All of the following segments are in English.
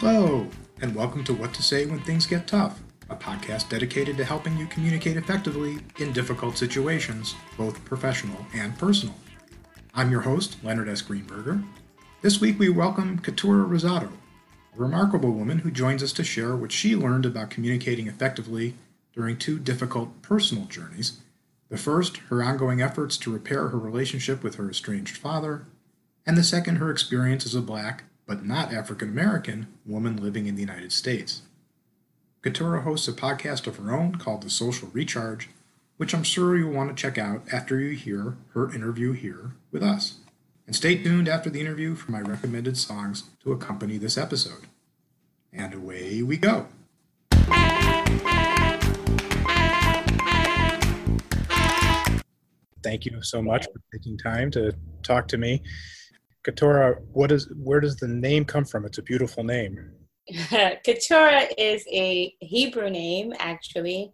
Hello, and welcome to What to Say When Things Get Tough, a podcast dedicated to helping you communicate effectively in difficult situations, both professional and personal. I'm your host, Leonard S. Greenberger. This week we welcome Keturah Rosado, a remarkable woman who joins us to share what she learned about communicating effectively during two difficult personal journeys. The first, her ongoing efforts to repair her relationship with her estranged father, and the second, her experience as a black but not African American, woman living in the United States. Keturah hosts a podcast of her own called The Social Recharge, which I'm sure you'll want to check out after you hear her interview here with us. And stay tuned after the interview for my recommended songs to accompany this episode. And away we go. Thank you so much for taking time to talk to me. Keturah, what is where does the name come from? It's a beautiful name. Keturah is a Hebrew name, actually.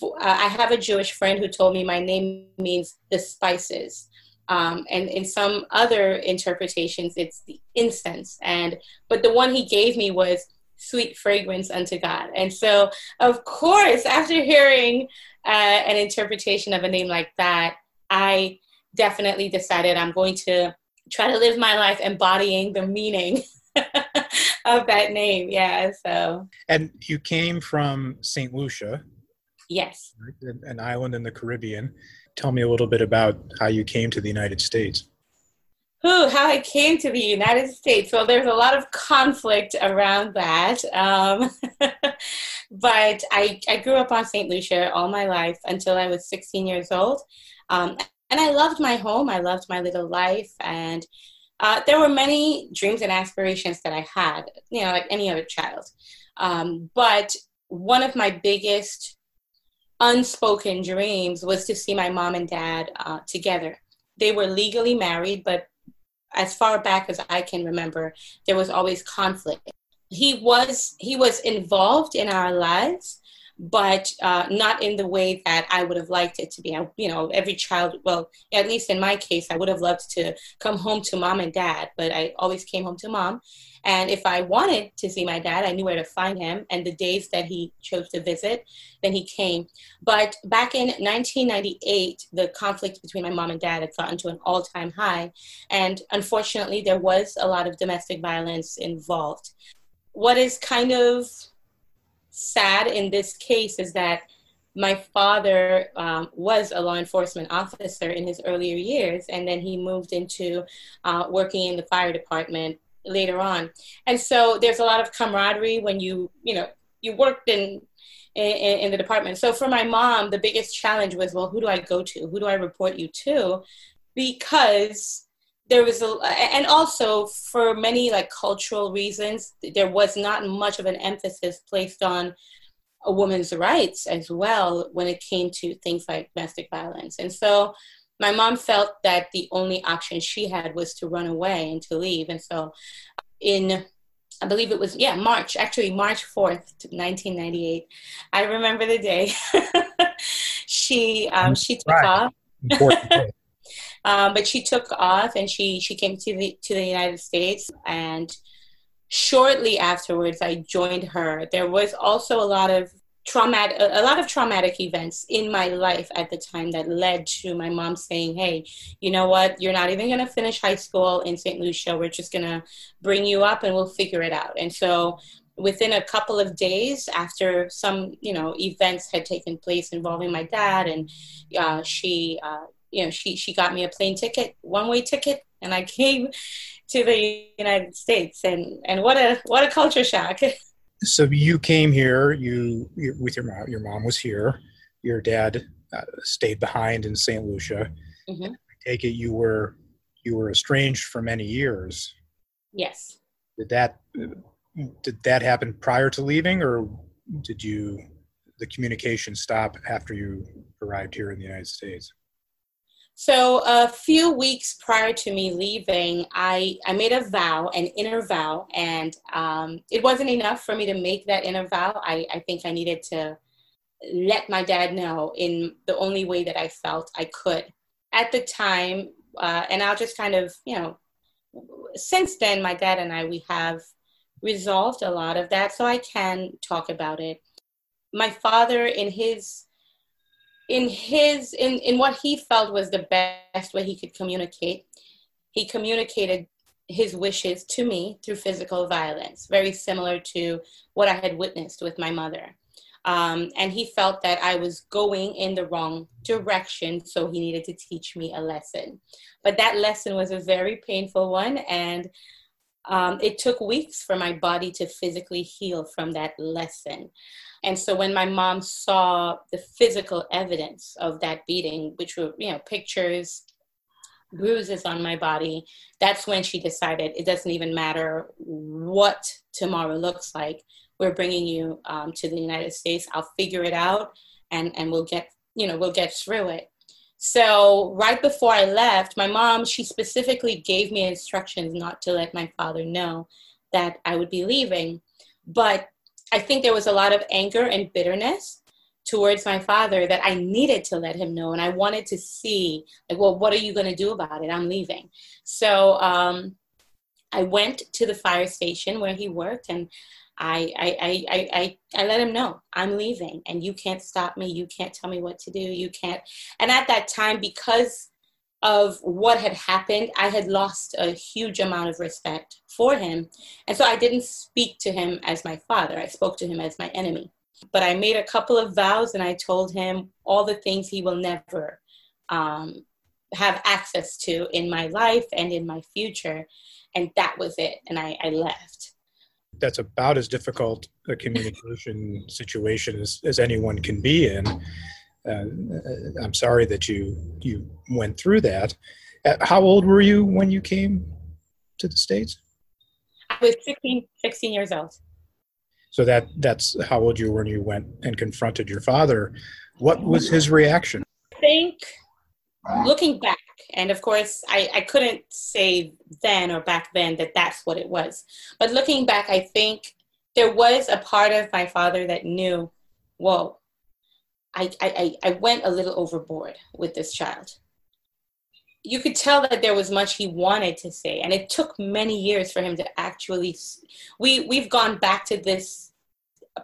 Uh, I have a Jewish friend who told me my name means the spices. Um, and in some other interpretations, it's the incense. And but the one he gave me was sweet fragrance unto God. And so, of course, after hearing uh, an interpretation of a name like that, I definitely decided I'm going to try to live my life embodying the meaning of that name. Yeah. So. And you came from St. Lucia. Yes. An island in the Caribbean. Tell me a little bit about how you came to the United States. Who, how I came to the United States. Well, there's a lot of conflict around that. Um, but I, I grew up on St. Lucia all my life until I was 16 years old. Um, and I loved my home. I loved my little life, and uh, there were many dreams and aspirations that I had, you know, like any other child. Um, but one of my biggest unspoken dreams was to see my mom and dad uh, together. They were legally married, but as far back as I can remember, there was always conflict. He was he was involved in our lives, but uh, not in the way that I would have liked it to be. I, you know, every child, well, at least in my case, I would have loved to come home to mom and dad, but I always came home to mom. And if I wanted to see my dad, I knew where to find him. And the days that he chose to visit, then he came. But back in 1998, the conflict between my mom and dad had gotten to an all time high. And unfortunately, there was a lot of domestic violence involved. What is kind of sad in this case is that my father um, was a law enforcement officer in his earlier years, and then he moved into uh, working in the fire department later on. And so there's a lot of camaraderie when you, you know, you worked in, in, in the department. So for my mom, the biggest challenge was, well, who do I go to? Who do I report you to? Because there was a and also for many like cultural reasons there was not much of an emphasis placed on a woman's rights as well when it came to things like domestic violence. And so my mom felt that the only option she had was to run away and to leave. And so in I believe it was yeah March actually March 4th 1998 I remember the day. She um, she took right. off Um, but she took off and she she came to the to the United States. And shortly afterwards I joined her. There was also a lot of traumatic a lot of traumatic events in my life at the time that led to my mom saying hey you know what? You're not even going to finish high school in st lucia. We're just going to bring you up and we'll figure it out. And so within a couple of days after some you know events had taken place involving my dad and uh, she uh, you know she she got me a plane ticket one way ticket and i came to the united states and and what a what a culture shock so you came here. You, you with your mom. Your mom was here. Your dad uh, stayed behind in St. Lucia. Mm-hmm. I take it you were you were estranged for many years. Yes. Did that did that happen prior to leaving, or did you the communication stop after you arrived here in the United States? So a few weeks prior to me leaving, I, I made a vow, an inner vow, and um, it wasn't enough for me to make that inner vow. I, I think I needed to let my dad know in the only way that I felt I could. At the time, uh, and I'll just kind of, you know, since then, my dad and I, we have resolved a lot of that, so I can talk about it. My father, in his in his in in what he felt was the best way he could communicate he communicated his wishes to me through physical violence very similar to what i had witnessed with my mother. Um, and he felt that i was going in the wrong direction so he needed to teach me a lesson. But that lesson was a very painful one and um, it took weeks for my body to physically heal from that lesson and so when my mom saw the physical evidence of that beating, which were, you know, pictures, bruises on my body, that's when she decided it doesn't even matter what tomorrow looks like. We're bringing you um, to the United States. I'll figure it out and, and we'll get, you know, we'll get through it. So right before I left, my mom, she specifically gave me instructions not to let my father know that I would be leaving. But I think there was a lot of anger and bitterness towards my father that I needed to let him know. And I wanted to see, like, well, what are you going to do about it? I'm leaving. So um, I went to the fire station where he worked and I, I, I, I, I let him know I'm leaving and you can't stop me. You can't tell me what to do. You can't. And at that time, because of what had happened, I had lost a huge amount of respect for him. And so I didn't speak to him as my father, I spoke to him as my enemy. But I made a couple of vows and I told him all the things he will never um, have access to in my life and in my future. And that was it. And I, I left. That's about as difficult a communication situation as, as anyone can be in uh, I'm sorry that you you went through that. Uh, how old were you when you came to the states? I was 16, 16 years old. So that that's how old you were when you went and confronted your father. What was his reaction? I think looking back, and of course, I, I couldn't say then or back then that that's what it was. But looking back, I think there was a part of my father that knew, whoa, I, I, I went a little overboard with this child. You could tell that there was much he wanted to say, and it took many years for him to actually. We we've gone back to this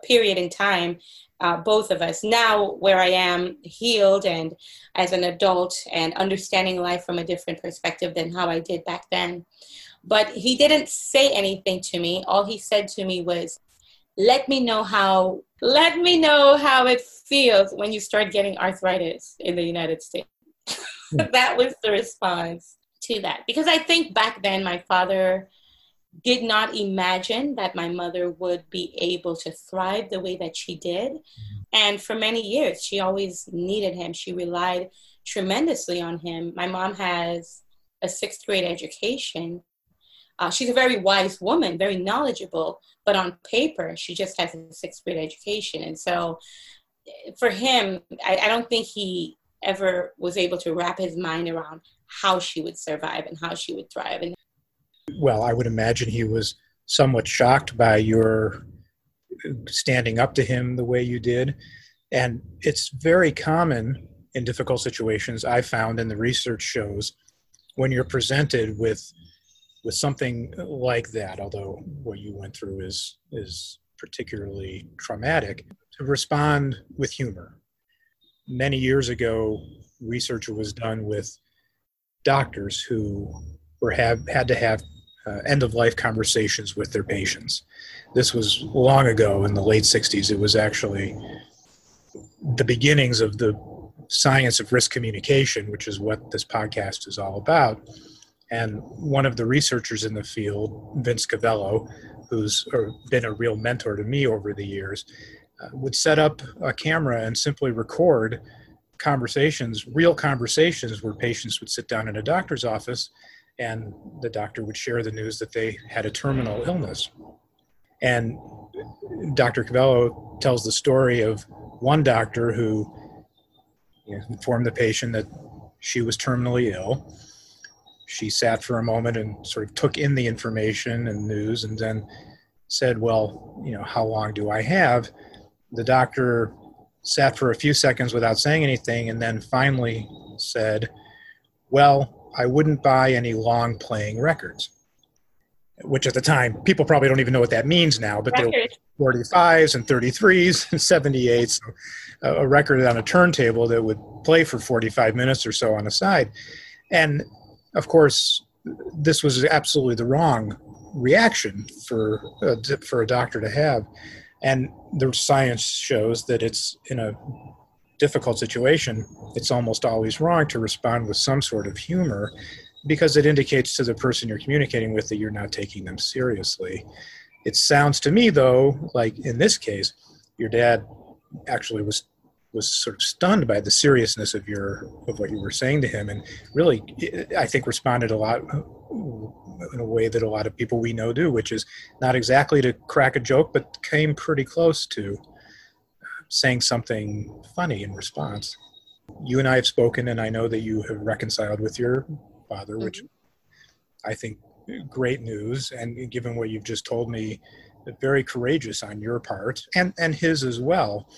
period in time, uh, both of us now, where I am healed and as an adult and understanding life from a different perspective than how I did back then. But he didn't say anything to me. All he said to me was, "Let me know how let me know how it feels when you start getting arthritis in the United States. Hmm. that was the response to that. Because I think back then my father did not imagine that my mother would be able to thrive the way that she did. Mm-hmm. And for many years, she always needed him. She relied tremendously on him. My mom has a sixth grade education, uh, she's a very wise woman, very knowledgeable, but on paper, she just has a sixth grade education. And so for him, I, I don't think he ever was able to wrap his mind around how she would survive and how she would thrive. And well, I would imagine he was somewhat shocked by your standing up to him the way you did. And it's very common in difficult situations, I found, and the research shows, when you're presented with with something like that, although what you went through is is particularly traumatic, to respond with humor. Many years ago, research was done with doctors who were have had to have uh, end of life conversations with their patients. This was long ago in the late 60s. It was actually the beginnings of the science of risk communication, which is what this podcast is all about. And one of the researchers in the field, Vince Covello, who's been a real mentor to me over the years, uh, would set up a camera and simply record conversations, real conversations, where patients would sit down in a doctor's office and the doctor would share the news that they had a terminal illness. And Dr. Covello tells the story of one doctor who informed the patient that she was terminally ill. She sat for a moment and sort of took in the information and news and then said, Well, you know, how long do I have? The doctor sat for a few seconds without saying anything and then finally said, Well, I wouldn't buy any long playing records. Which at the time, people probably don't even know what that means now, but there were 45s and 33s and 78s. So a record on a turntable that would play for 45 minutes or so on the side. And of course, this was absolutely the wrong reaction for a, for a doctor to have and the science shows that it's in a difficult situation it's almost always wrong to respond with some sort of humor because it indicates to the person you're communicating with that you're not taking them seriously. It sounds to me though like in this case your dad actually was was sort of stunned by the seriousness of your of what you were saying to him and really i think responded a lot in a way that a lot of people we know do, which is not exactly to crack a joke, but came pretty close to saying something funny in response. You and I have spoken, and I know that you have reconciled with your father, mm-hmm. which I think great news. And given what you've just told me, very courageous on your part and, and his as well.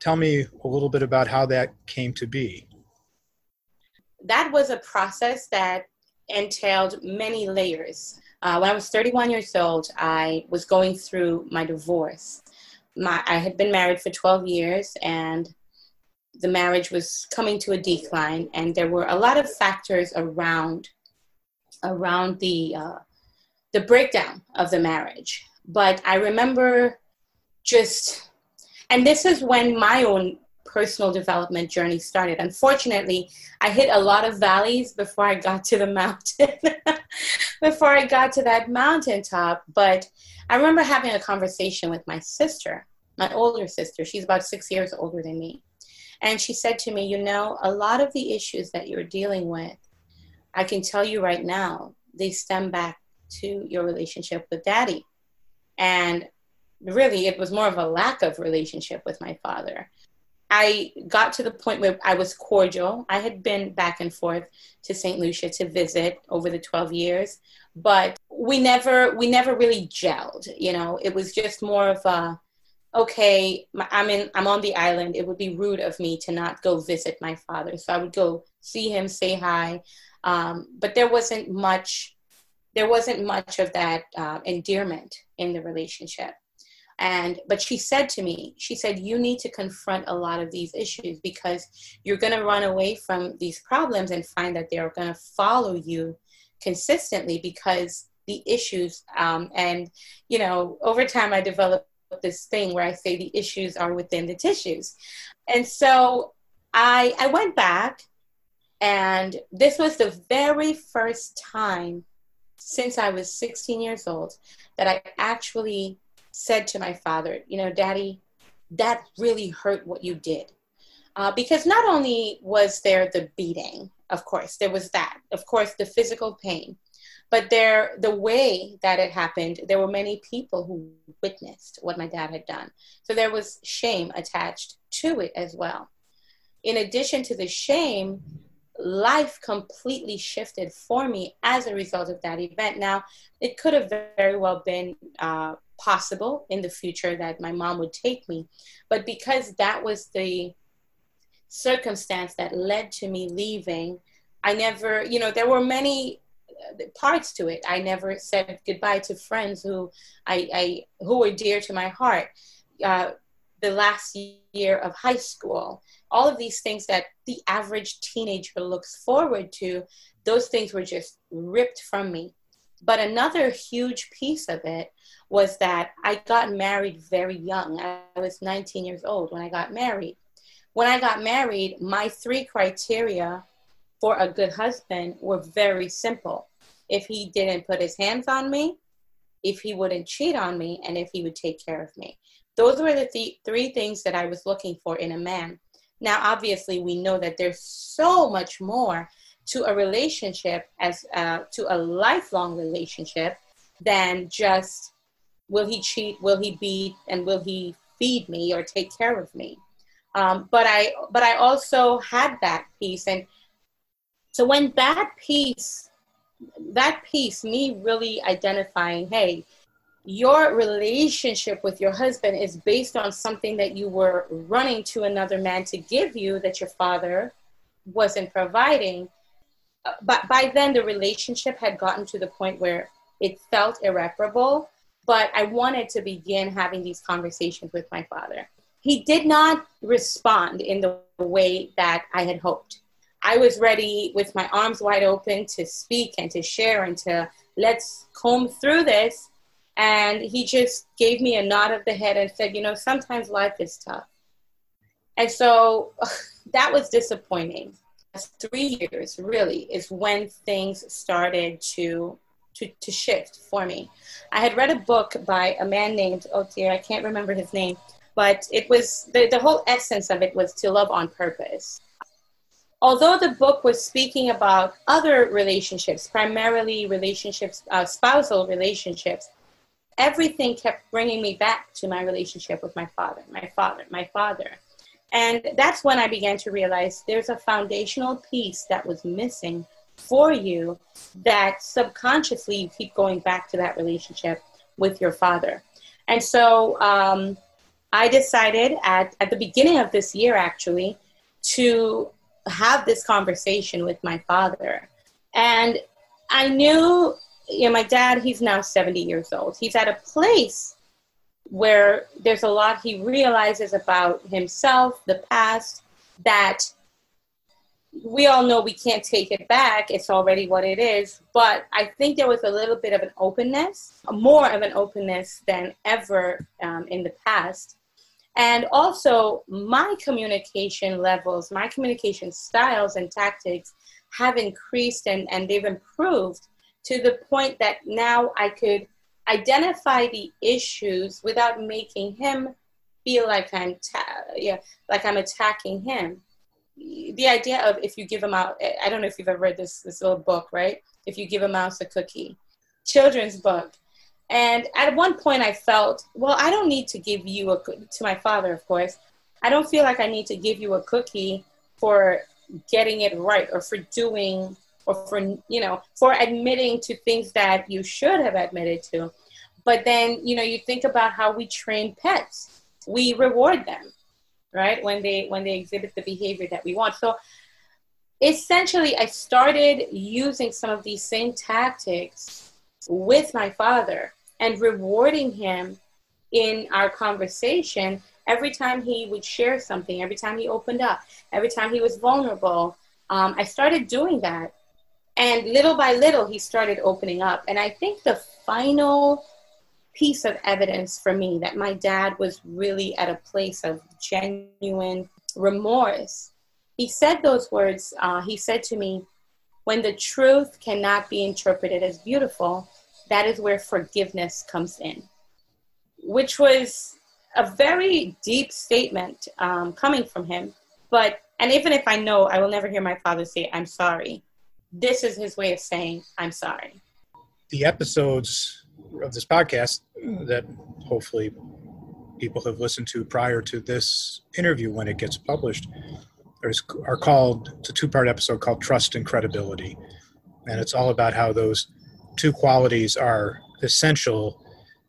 Tell me a little bit about how that came to be. That was a process that entailed many layers. Uh, when I was 31 years old, I was going through my divorce. My, I had been married for 12 years, and the marriage was coming to a decline, and there were a lot of factors around around the uh, the breakdown of the marriage. But I remember just, and this is when my own personal development journey started. Unfortunately, I hit a lot of valleys before I got to the mountain, before I got to that mountaintop. But I remember having a conversation with my sister, my older sister. She's about six years older than me. And she said to me, You know, a lot of the issues that you're dealing with, I can tell you right now, they stem back to your relationship with daddy. And really, it was more of a lack of relationship with my father. I got to the point where I was cordial. I had been back and forth to St. Lucia to visit over the 12 years, but we never we never really gelled, you know. It was just more of a okay, I'm in I'm on the island. It would be rude of me to not go visit my father. So I would go see him, say hi. Um, but there wasn't much there wasn't much of that uh, endearment in the relationship and but she said to me she said you need to confront a lot of these issues because you're going to run away from these problems and find that they're going to follow you consistently because the issues um, and you know over time i developed this thing where i say the issues are within the tissues. And so i i went back and this was the very first time since i was 16 years old that i actually said to my father, you know, Daddy, that really hurt what you did. Uh, because not only was there the beating, of course, there was that, of course, the physical pain, but there, the way that it happened, there were many people who witnessed what my dad had done. So there was shame attached to it as well. In addition to the shame, life completely shifted for me as a result of that event. Now, it could have very well been uh, possible in the future that my mom would take me. But because that was the circumstance that led to me leaving, I never, you know, there were many uh, parts to it. I never said goodbye to friends who I, I who were dear to my heart. Uh, the last year of high school, all of these things that the average teenager looks forward to, those things were just ripped from me. But another huge piece of it was that I got married very young. I was 19 years old when I got married. When I got married, my three criteria for a good husband were very simple. If he didn't put his hands on me, if he wouldn't cheat on me, and if he would take care of me. Those were the th- three things that I was looking for in a man. Now, obviously, we know that there's so much more to a relationship as uh, to a lifelong relationship than just will he cheat, will he beat, and will he feed me or take care of me. Um, but I but I also had that piece, and so when that piece, that piece, me really identifying, hey, your relationship with your husband is based on something that you were running to another man to give you that your father wasn't providing. But by then, the relationship had gotten to the point where it felt irreparable. But I wanted to begin having these conversations with my father. He did not respond in the way that I had hoped. I was ready with my arms wide open to speak and to share and to let's comb through this and he just gave me a nod of the head and said, You know, sometimes life is tough. And so that was disappointing. Three years really is when things started to, to, to shift for me. I had read a book by a man named, oh dear, I can't remember his name, but it was the, the whole essence of it was to love on purpose. Although the book was speaking about other relationships, primarily relationships, uh, spousal relationships, everything kept bringing me back to my relationship with my father, my father, my father. And that's when I began to realize there's a foundational piece that was missing for you that subconsciously you keep going back to that relationship with your father. And so um, I decided at, at the beginning of this year, actually, to have this conversation with my father. And I knew you know, my dad, he's now 70 years old. He's at a place where there's a lot he realizes about himself, the past, that we all know we can't take it back. It's already what it is. But I think there was a little bit of an openness, more of an openness than ever um, in the past. And also, my communication levels, my communication styles and tactics have increased and, and they've improved to the point that now I could identify the issues without making him feel like I'm ta- yeah like I'm attacking him. The idea of if you give a mouse, I don't know if you've ever read this this little book, right? If you give a mouse a cookie, children's book. And at one point, I felt, well, I don't need to give you a to my father, of course. I don't feel like I need to give you a cookie for getting it right or for doing or for you know for admitting to things that you should have admitted to. But then you know you think about how we train pets. We reward them right when they when they exhibit the behavior that we want. So essentially i started using some of these same tactics with my father and rewarding him in our conversation every time he would share something every time he opened up every time he was vulnerable. Um, i started doing that and little by little, he started opening up. And I think the final piece of evidence for me that my dad was really at a place of genuine remorse. He said those words. Uh, he said to me, When the truth cannot be interpreted as beautiful, that is where forgiveness comes in. Which was a very deep statement um, coming from him. But, and even if I know, I will never hear my father say, I'm sorry this is his way of saying, I'm sorry. The episodes of this podcast that hopefully people have listened to prior to this interview when it gets published are called, it's a two part episode called Trust and Credibility. And it's all about how those two qualities are essential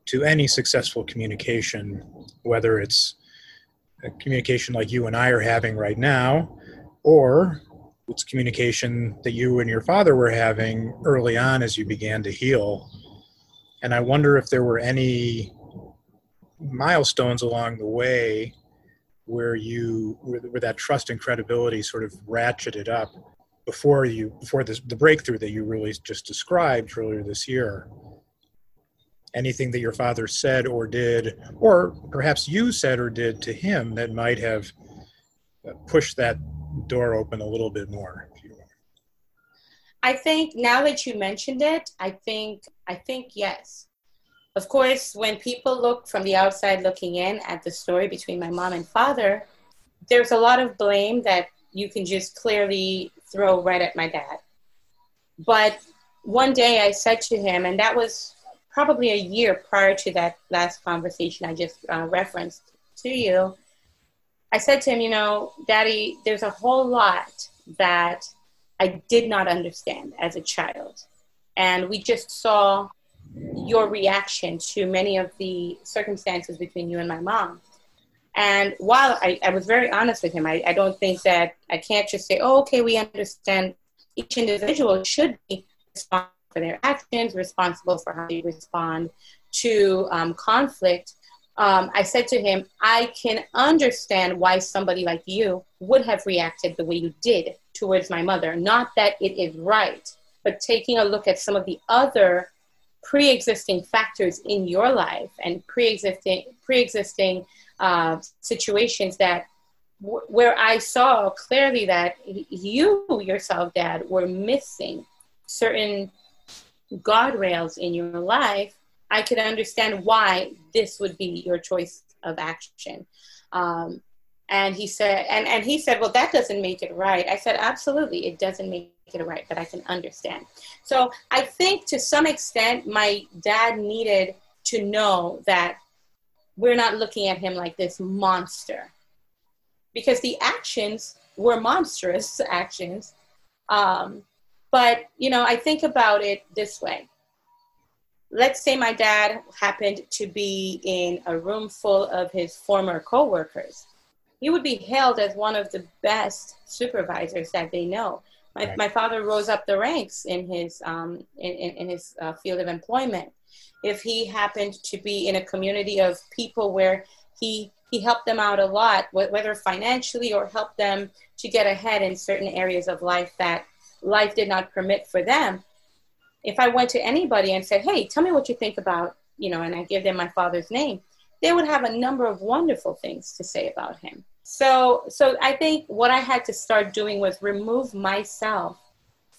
to any successful communication, whether it's a communication like you and I are having right now, or it's communication that you and your father were having early on as you began to heal. And I wonder if there were any milestones along the way where you where, where that trust and credibility sort of ratcheted up before you before this, the breakthrough that you really just described earlier this year anything that your father said or did or perhaps you said or did to him that might have pushed that door open a little bit more if you want. i think now that you mentioned it i think i think yes of course when people look from the outside looking in at the story between my mom and father there's a lot of blame that you can just clearly throw right at my dad. But one day I said to him, and that was probably a year prior to that last conversation I just uh, referenced to you. I said to him, you know, Daddy, there's a whole lot that I did not understand as a child. And we just saw your reaction to many of the circumstances between you and my mom. And while I, I was very honest with him, I, I don't think that I can't just say, oh, okay, we understand each individual should be responsible for their actions, responsible for how they respond to um, conflict. Um, I said to him, I can understand why somebody like you would have reacted the way you did towards my mother. Not that it is right, but taking a look at some of the other pre-existing factors in your life and pre-existing pre-existing uh, situations that where I saw clearly that you yourself, Dad, were missing certain guardrails in your life, I could understand why this would be your choice of action. Um, and he said, and, and he said, well, that doesn't make it right. I said, absolutely, it doesn't make it right, but I can understand. So I think to some extent, my dad needed to know that we're not looking at him like this monster because the actions were monstrous actions um, but you know i think about it this way let's say my dad happened to be in a room full of his former coworkers. He would be hailed as one of the best supervisors that they know. My, right. my father rose up the ranks in his um, in, in, in his uh, field of employment. If he happened to be in a community of people where he he helped them out a lot whether financially or helped them to get ahead in certain areas of life that life did not permit for them if i went to anybody and said hey tell me what you think about you know and i give them my father's name they would have a number of wonderful things to say about him so so i think what i had to start doing was remove myself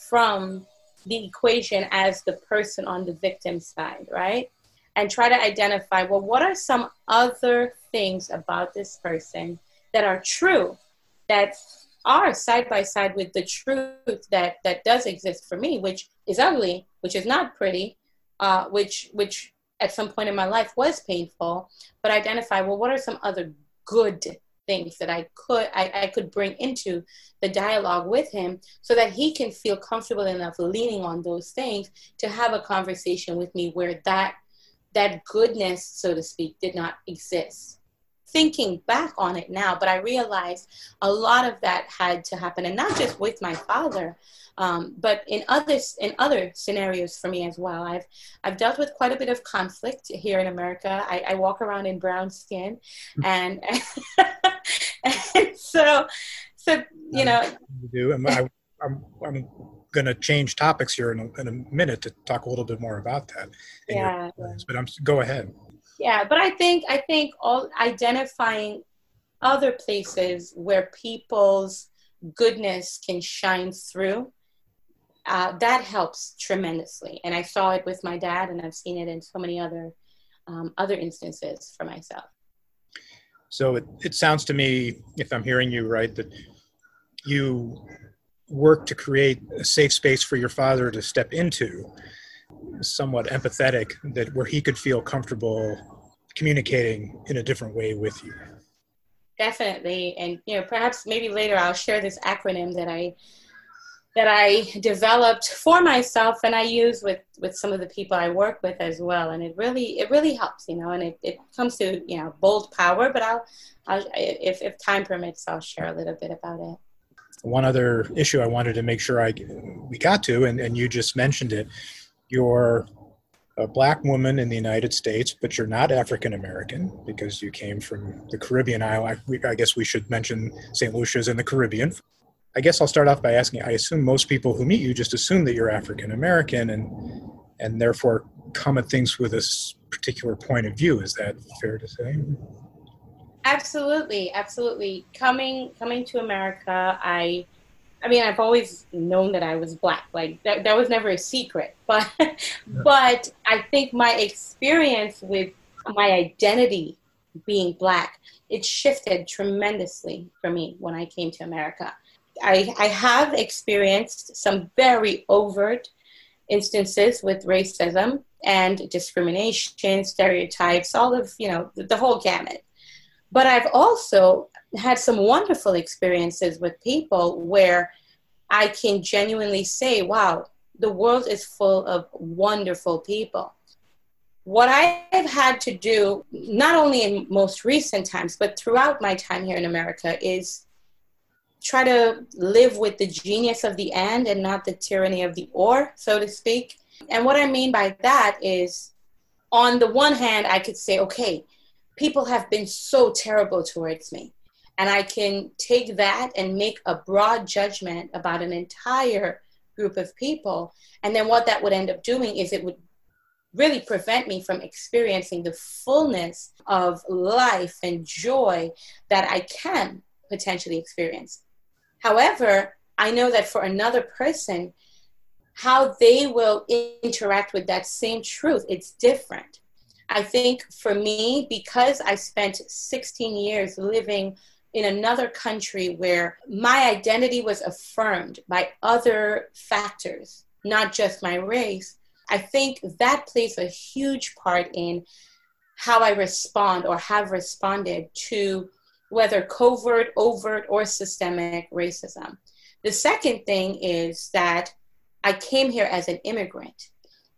from the equation as the person on the victim side, right? And try to identify, well, what are some other things about this person that are true, that are side by side with the truth that that does exist for me, which is ugly, which is not pretty, uh, which which at some point in my life was painful, but identify, well, what are some other good things that I could I, I could bring into the dialogue with him so that he can feel comfortable enough leaning on those things to have a conversation with me where that that goodness, so to speak, did not exist. Thinking back on it now, but I realized a lot of that had to happen, and not just with my father, um, but in other in other scenarios for me as well. I've I've dealt with quite a bit of conflict here in America. I, I walk around in brown skin, hmm. and, and so so you know. You do. I'm, I, I'm, I'm going to change topics here in a, in a minute to talk a little bit more about that. Yeah. but I'm go ahead. Yeah, but I think I think all identifying other places where people's goodness can shine through uh, that helps tremendously. And I saw it with my dad, and I've seen it in so many other um, other instances for myself. So it, it sounds to me, if I'm hearing you right, that you work to create a safe space for your father to step into, somewhat empathetic, that where he could feel comfortable communicating in a different way with you. Definitely, and you know, perhaps maybe later I'll share this acronym that I that I developed for myself and I use with, with some of the people I work with as well. And it really, it really helps, you know, and it, it comes to, you know, bold power, but I'll, I'll, if, if time permits, I'll share a little bit about it. One other issue I wanted to make sure I, we got to, and, and you just mentioned it, your a black woman in the United States, but you're not African American because you came from the Caribbean island. I, I guess we should mention St. Lucia's in the Caribbean. I guess I'll start off by asking I assume most people who meet you just assume that you're African American and and therefore come at things with a particular point of view. Is that fair to say? Absolutely, absolutely. Coming coming to America, I I mean, I've always known that I was black. Like that, that was never a secret. But, yeah. but I think my experience with my identity being black, it shifted tremendously for me when I came to America. I, I have experienced some very overt instances with racism and discrimination, stereotypes, all of, you know, the, the whole gamut. But I've also had some wonderful experiences with people where I can genuinely say, wow, the world is full of wonderful people. What I have had to do, not only in most recent times, but throughout my time here in America, is try to live with the genius of the and and not the tyranny of the or, so to speak. And what I mean by that is, on the one hand, I could say, okay, people have been so terrible towards me. And I can take that and make a broad judgment about an entire group of people. And then what that would end up doing is it would really prevent me from experiencing the fullness of life and joy that I can potentially experience. However, I know that for another person, how they will interact with that same truth, it's different. I think for me, because I spent 16 years living in another country where my identity was affirmed by other factors, not just my race, I think that plays a huge part in how I respond or have responded to whether covert, overt, or systemic racism. The second thing is that I came here as an immigrant.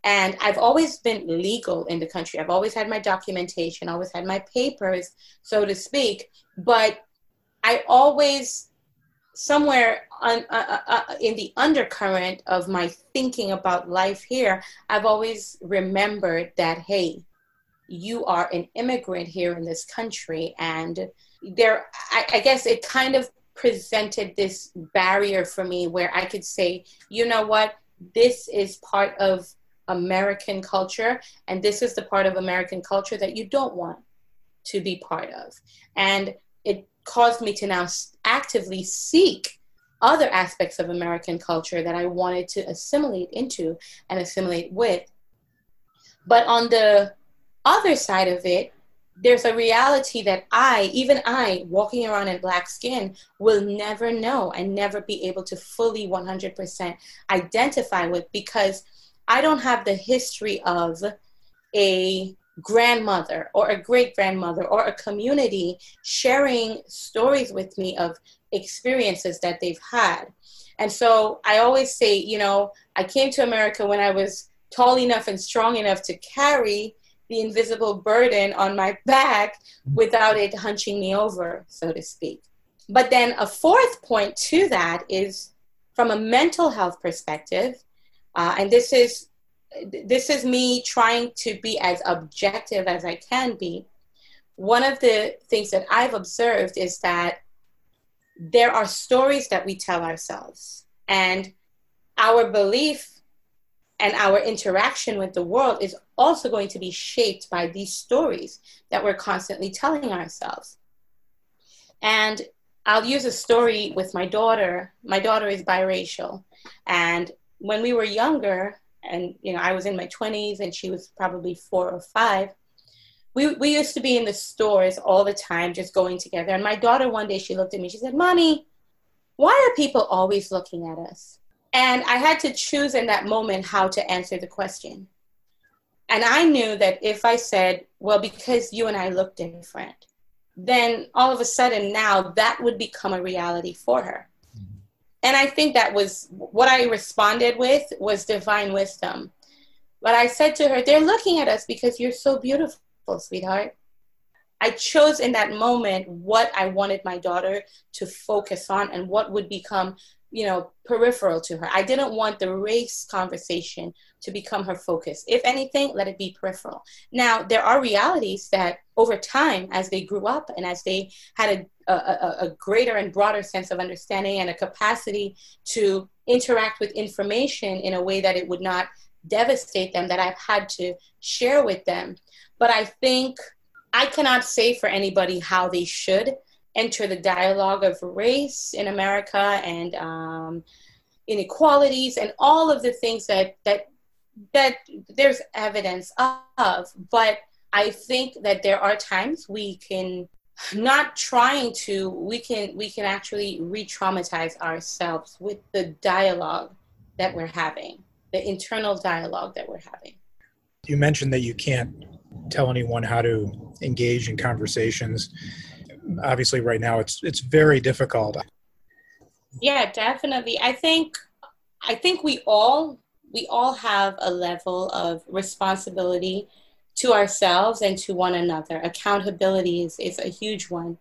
And I've always been legal in the country. I've always had my documentation, always had my papers, so to speak. But I always, somewhere on, uh, uh, uh, in the undercurrent of my thinking about life here, I've always remembered that, hey, you are an immigrant here in this country. And there, I, I guess it kind of presented this barrier for me where I could say, you know what, this is part of American culture, and this is the part of American culture that you don't want to be part of. And caused me to now actively seek other aspects of American culture that I wanted to assimilate into and assimilate with. But on the other side of it, there's a reality that I, even I, walking around in black skin, will never know and never be able to fully 100% identify with because I don't have the history of a grandmother or a great grandmother or a community sharing stories with me of experiences that they've had. And so I always say, you know, I came to America when I was tall enough and strong enough to carry the invisible burden on my back without it hunching me over, so to speak. But then a fourth point to that is from a mental health perspective, uh, and this is this is me trying to be as objective as I can be. One of the things that I've observed is that there are stories that we tell ourselves, and our belief and our interaction with the world is also going to be shaped by these stories that we're constantly telling ourselves. And I'll use a story with my daughter. My daughter is biracial. And when we were younger, and you know i was in my 20s and she was probably four or five. We, we used to be in the stores all the time just going together. And my daughter one day she looked at me she said mommy why are people always looking at us? And i had to choose in that moment how to answer the question. And i knew that if i said well because you and i look different then all of a sudden now that would become a reality for her and I think that was what I responded with was divine wisdom. But I said to her, they're looking at us because you're so beautiful, sweetheart. I chose in that moment what I wanted my daughter to focus on and what would become you know, peripheral to her. I didn't want the race conversation to become her focus. If anything, let it be peripheral. Now, there are realities that over time, as they grew up and as they had a, a, a greater and broader sense of understanding and a capacity to interact with information in a way that it would not devastate them, that I've had to share with them. But I think I cannot say for anybody how they should enter the dialogue of race in America and um, inequalities and all of the things that that that there's evidence of. But I think that there are times we can not trying to we can we can actually re-traumatize ourselves with the dialogue that we're having the internal dialogue that we're having you mentioned that you can't tell anyone how to engage in conversations obviously right now it's it's very difficult. Yeah definitely. I think i think we all we all have a level of responsibility to ourselves and to one another. Accountability is, is a huge one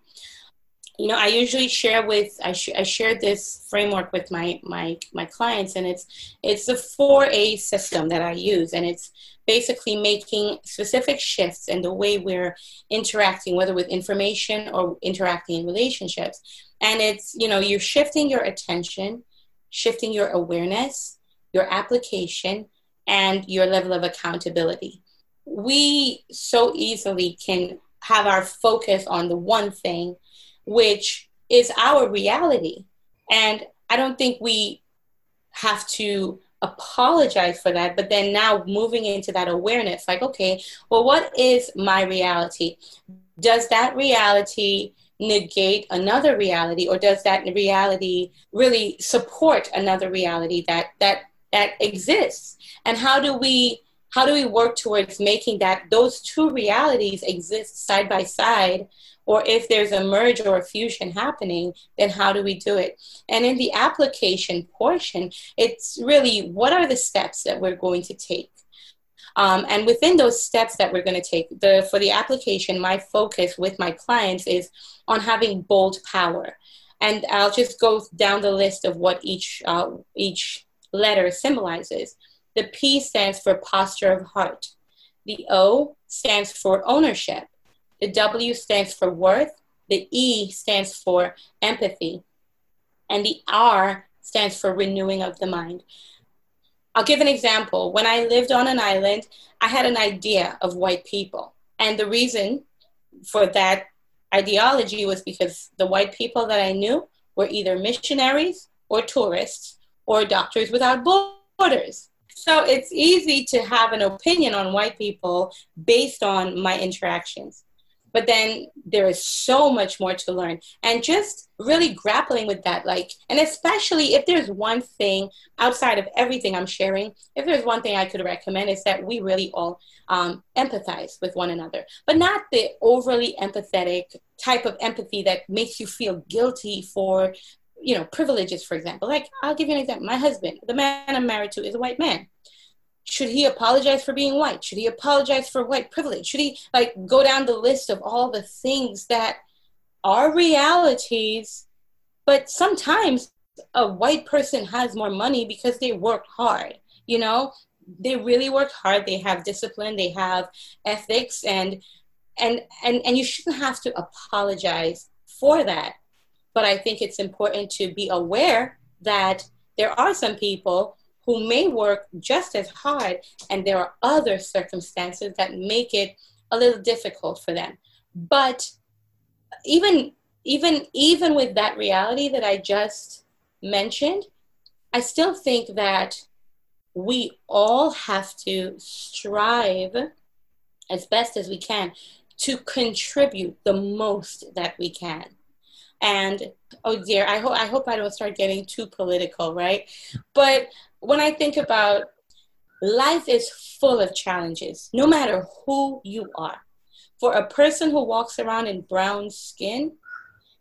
you know i usually share with i, sh- I share this framework with my my my clients and it's it's the 4a system that i use and it's basically making specific shifts in the way we're interacting whether with information or interacting in relationships. And it's you know you're shifting your attention shifting your awareness your application and your level of accountability. We so easily can have our focus on the one thing which is our reality. And I don't think we have to apologize for that, but then now moving into that awareness, like, okay, well, what is my reality? Does that reality negate another reality, or does that reality really support another reality that that that exists? And how do we how do we work towards making that those two realities exist side by side or if there's a merge or a fusion happening, then how do we do it? And in the application portion, it's really what are the steps that we're going to take? Um, and within those steps that we're going to take, the, for the application, my focus with my clients is on having bold power. And I'll just go down the list of what each, uh, each letter symbolizes. The P stands for posture of heart. The O stands for ownership. The W stands for worth. The E stands for empathy. And the R stands for renewing of the mind. I'll give an example. When I lived on an island, I had an idea of white people. And the reason for that ideology was because the white people that I knew were either missionaries or tourists or doctors without borders. So it's easy to have an opinion on white people based on my interactions. But then there is so much more to learn. And just really grappling with that like and especially if there's one thing outside of everything i'm sharing if there's one thing i could recommend is that we really all um, empathize with one another. But not the overly empathetic type of empathy that makes you feel guilty for you know privileges for example like i'll give you an example my husband the man i'm married to is a white man should he apologize for being white? Should he apologize for white privilege? Should he like go down the list of all the things that are realities? But sometimes a white person has more money because they work hard, you know? They really work hard, they have discipline, they have ethics and and and and you shouldn't have to apologize for that. But I think it's important to be aware that there are some people who may work just as hard, and there are other circumstances that make it a little difficult for them. But even even even with that reality that I just mentioned, I still think that we all have to strive as best as we can to contribute the most that we can. And oh dear, I hope I hope I don't start getting too political, right? But when I think about life is full of challenges, no matter who you are. For a person who walks around in brown skin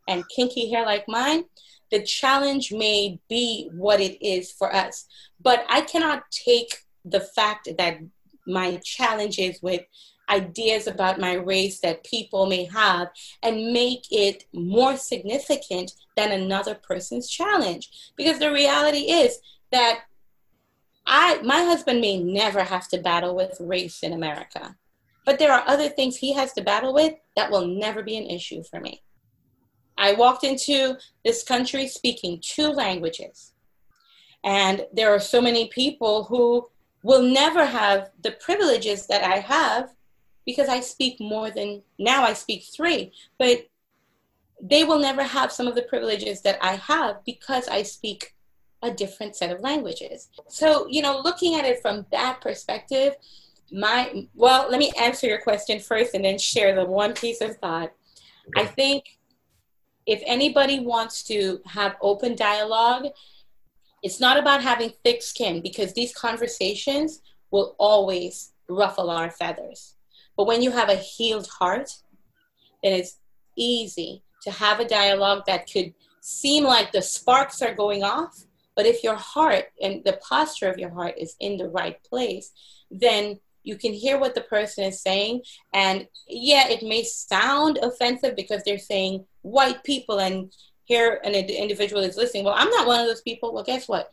and kinky hair like mine, the challenge may be what it is for us. But I cannot take the fact that my challenges with ideas about my race that people may have and make it more significant than another person's challenge. Because the reality is that I my husband may never have to battle with race in America. But there are other things he has to battle with that will never be an issue for me. I walked into this country speaking two languages. And there are so many people who will never have the privileges that I have because I speak more than now I speak three, but they will never have some of the privileges that I have because I speak a different set of languages. So, you know, looking at it from that perspective, my well, let me answer your question first and then share the one piece of thought. I think if anybody wants to have open dialogue, it's not about having thick skin because these conversations will always ruffle our feathers. But when you have a healed heart, then it's easy to have a dialogue that could seem like the sparks are going off. But if your heart and the posture of your heart is in the right place, then you can hear what the person is saying. And yeah, it may sound offensive because they're saying white people and here an individual is listening. Well, I'm not one of those people. Well, guess what?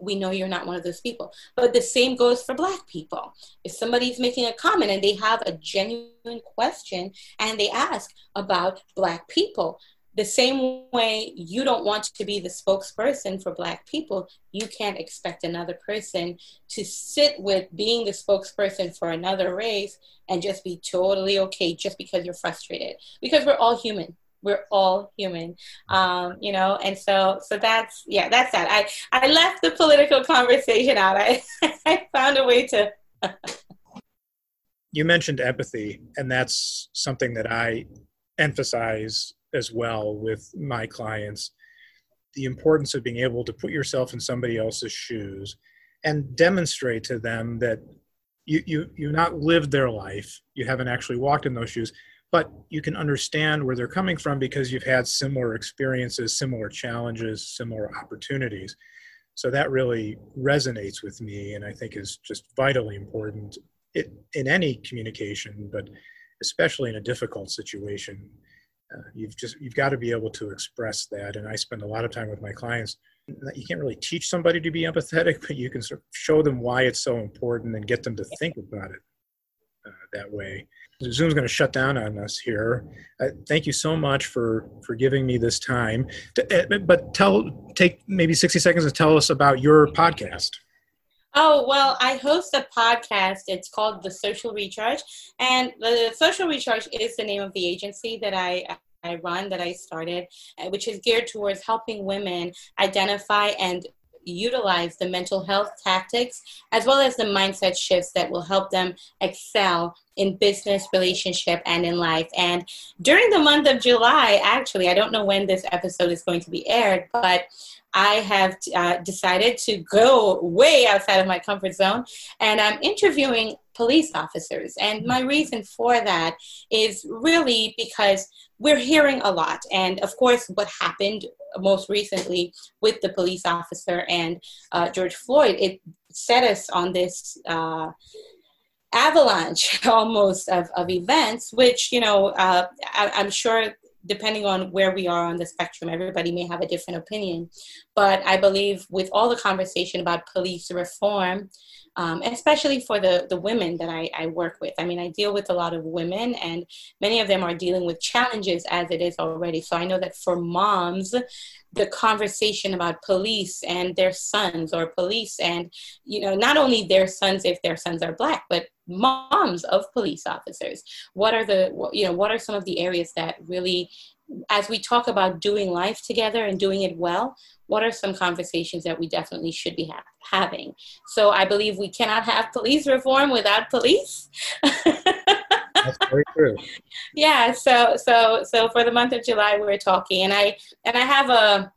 We know you're not one of those people. But the same goes for Black people. If somebody's making a comment and they have a genuine question and they ask about Black people, the same way you don't want to be the spokesperson for Black people, you can't expect another person to sit with being the spokesperson for another race and just be totally okay just because you're frustrated. Because we're all human we're all human. Um, you know and so so that's yeah that's that i i left the political conversation out. I i found a way to you mentioned empathy and that's something that i emphasize as well with my clients the importance of being able to put yourself in somebody else's shoes and demonstrate to them that you you you've not lived their life. You haven't actually walked in those shoes but you can understand where they're coming from because you've had similar experiences, similar challenges, similar opportunities. So that really resonates with me and I think is just vitally important it, in any communication, but especially in a difficult situation. Uh, you've just you've got to be able to express that and i spend a lot of time with my clients you can't really teach somebody to be empathetic but you can sort of show them why it's so important and get them to think about it uh, that way Zoom's going to shut down on us here. Uh, thank you so much for for giving me this time. Uh, but tell, take maybe sixty seconds to tell us about your podcast. Oh well, I host a podcast. It's called The Social Recharge, and the Social Recharge is the name of the agency that I I run that I started, uh, which is geared towards helping women identify and utilize the mental health tactics as well as the mindset shifts that will help them excel in business, relationship, and in life. And during the month of July, actually, I don't know when this episode is going to be aired, but I have uh, decided to go way outside of my comfort zone and I'm interviewing police officers. And my reason for that is really because we're hearing a lot. And of course, what happened most recently with the police officer and uh, George Floyd, it set us on this. Uh, avalanche almost of, of events which you know uh, I, i'm sure depending on where we are on the spectrum, everybody may have a different opinion. But I believe with all the conversation about police reform, um, especially for the, the women that I, I work with, I mean, I deal with a lot of women, and many of them are dealing with challenges as it is already. So I know that for moms, the conversation about police and their sons or police and you know not only their sons if their sons are black but moms of police officers what are the you know what are some of the areas that really as we talk about doing life together and doing it well what are some conversations that we definitely should be ha- having so i believe we cannot have police reform without police That's very true. yeah. So so so for the month of July, we are talking, and I and I have a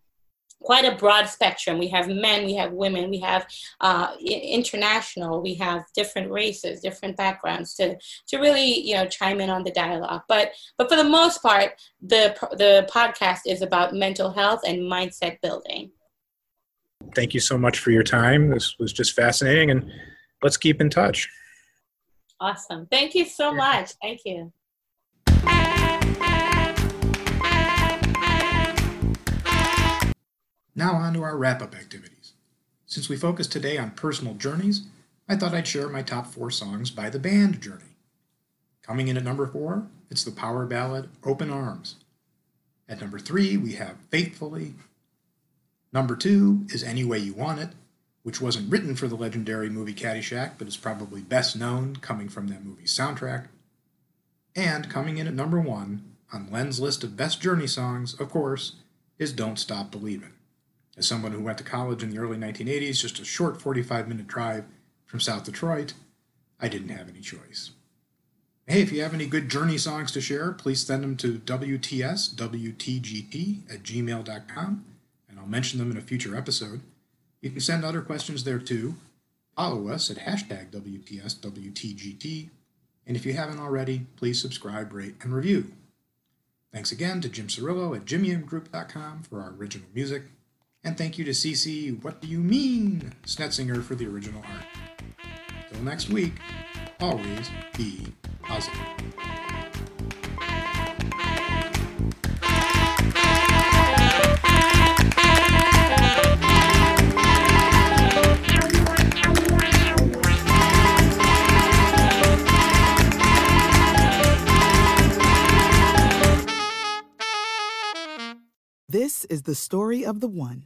quite a broad spectrum. We have men, we have women, we have uh, international, we have different races, different backgrounds to to really you know chime in on the dialogue. But but for the most part, the the podcast is about mental health and mindset building. Thank you so much for your time. This was just fascinating, and let's keep in touch. Awesome. Thank you so much. Thank you. Now on to our wrap-up activities. Since we focused today on personal journeys, I thought I'd share my top four songs by the band Journey. Coming in at number four, it's the power ballad Open Arms. At number three, we have Faithfully. Number two is Any Way You Want It, which wasn't written for the legendary movie Caddyshack, but is probably best known coming from that movie's soundtrack. And coming in at number one on Len's list of best Journey songs, of course, is Don't Stop Believin'. As someone who went to college in the early 1980s, just a short 45 minute drive from South Detroit, I didn't have any choice. Hey, if you have any good Journey songs to share, please send them to WTSWTGT at gmail.com, and I'll mention them in a future episode. You can send other questions there too. Follow us at hashtag WTSWTGT, and if you haven't already, please subscribe, rate, and review. Thanks again to Jim Cirillo at jimyamgroup.com for our original music. And thank you to CC What Do You Mean Snetzinger for the original art. Till next week, always be positive. This is the story of the one.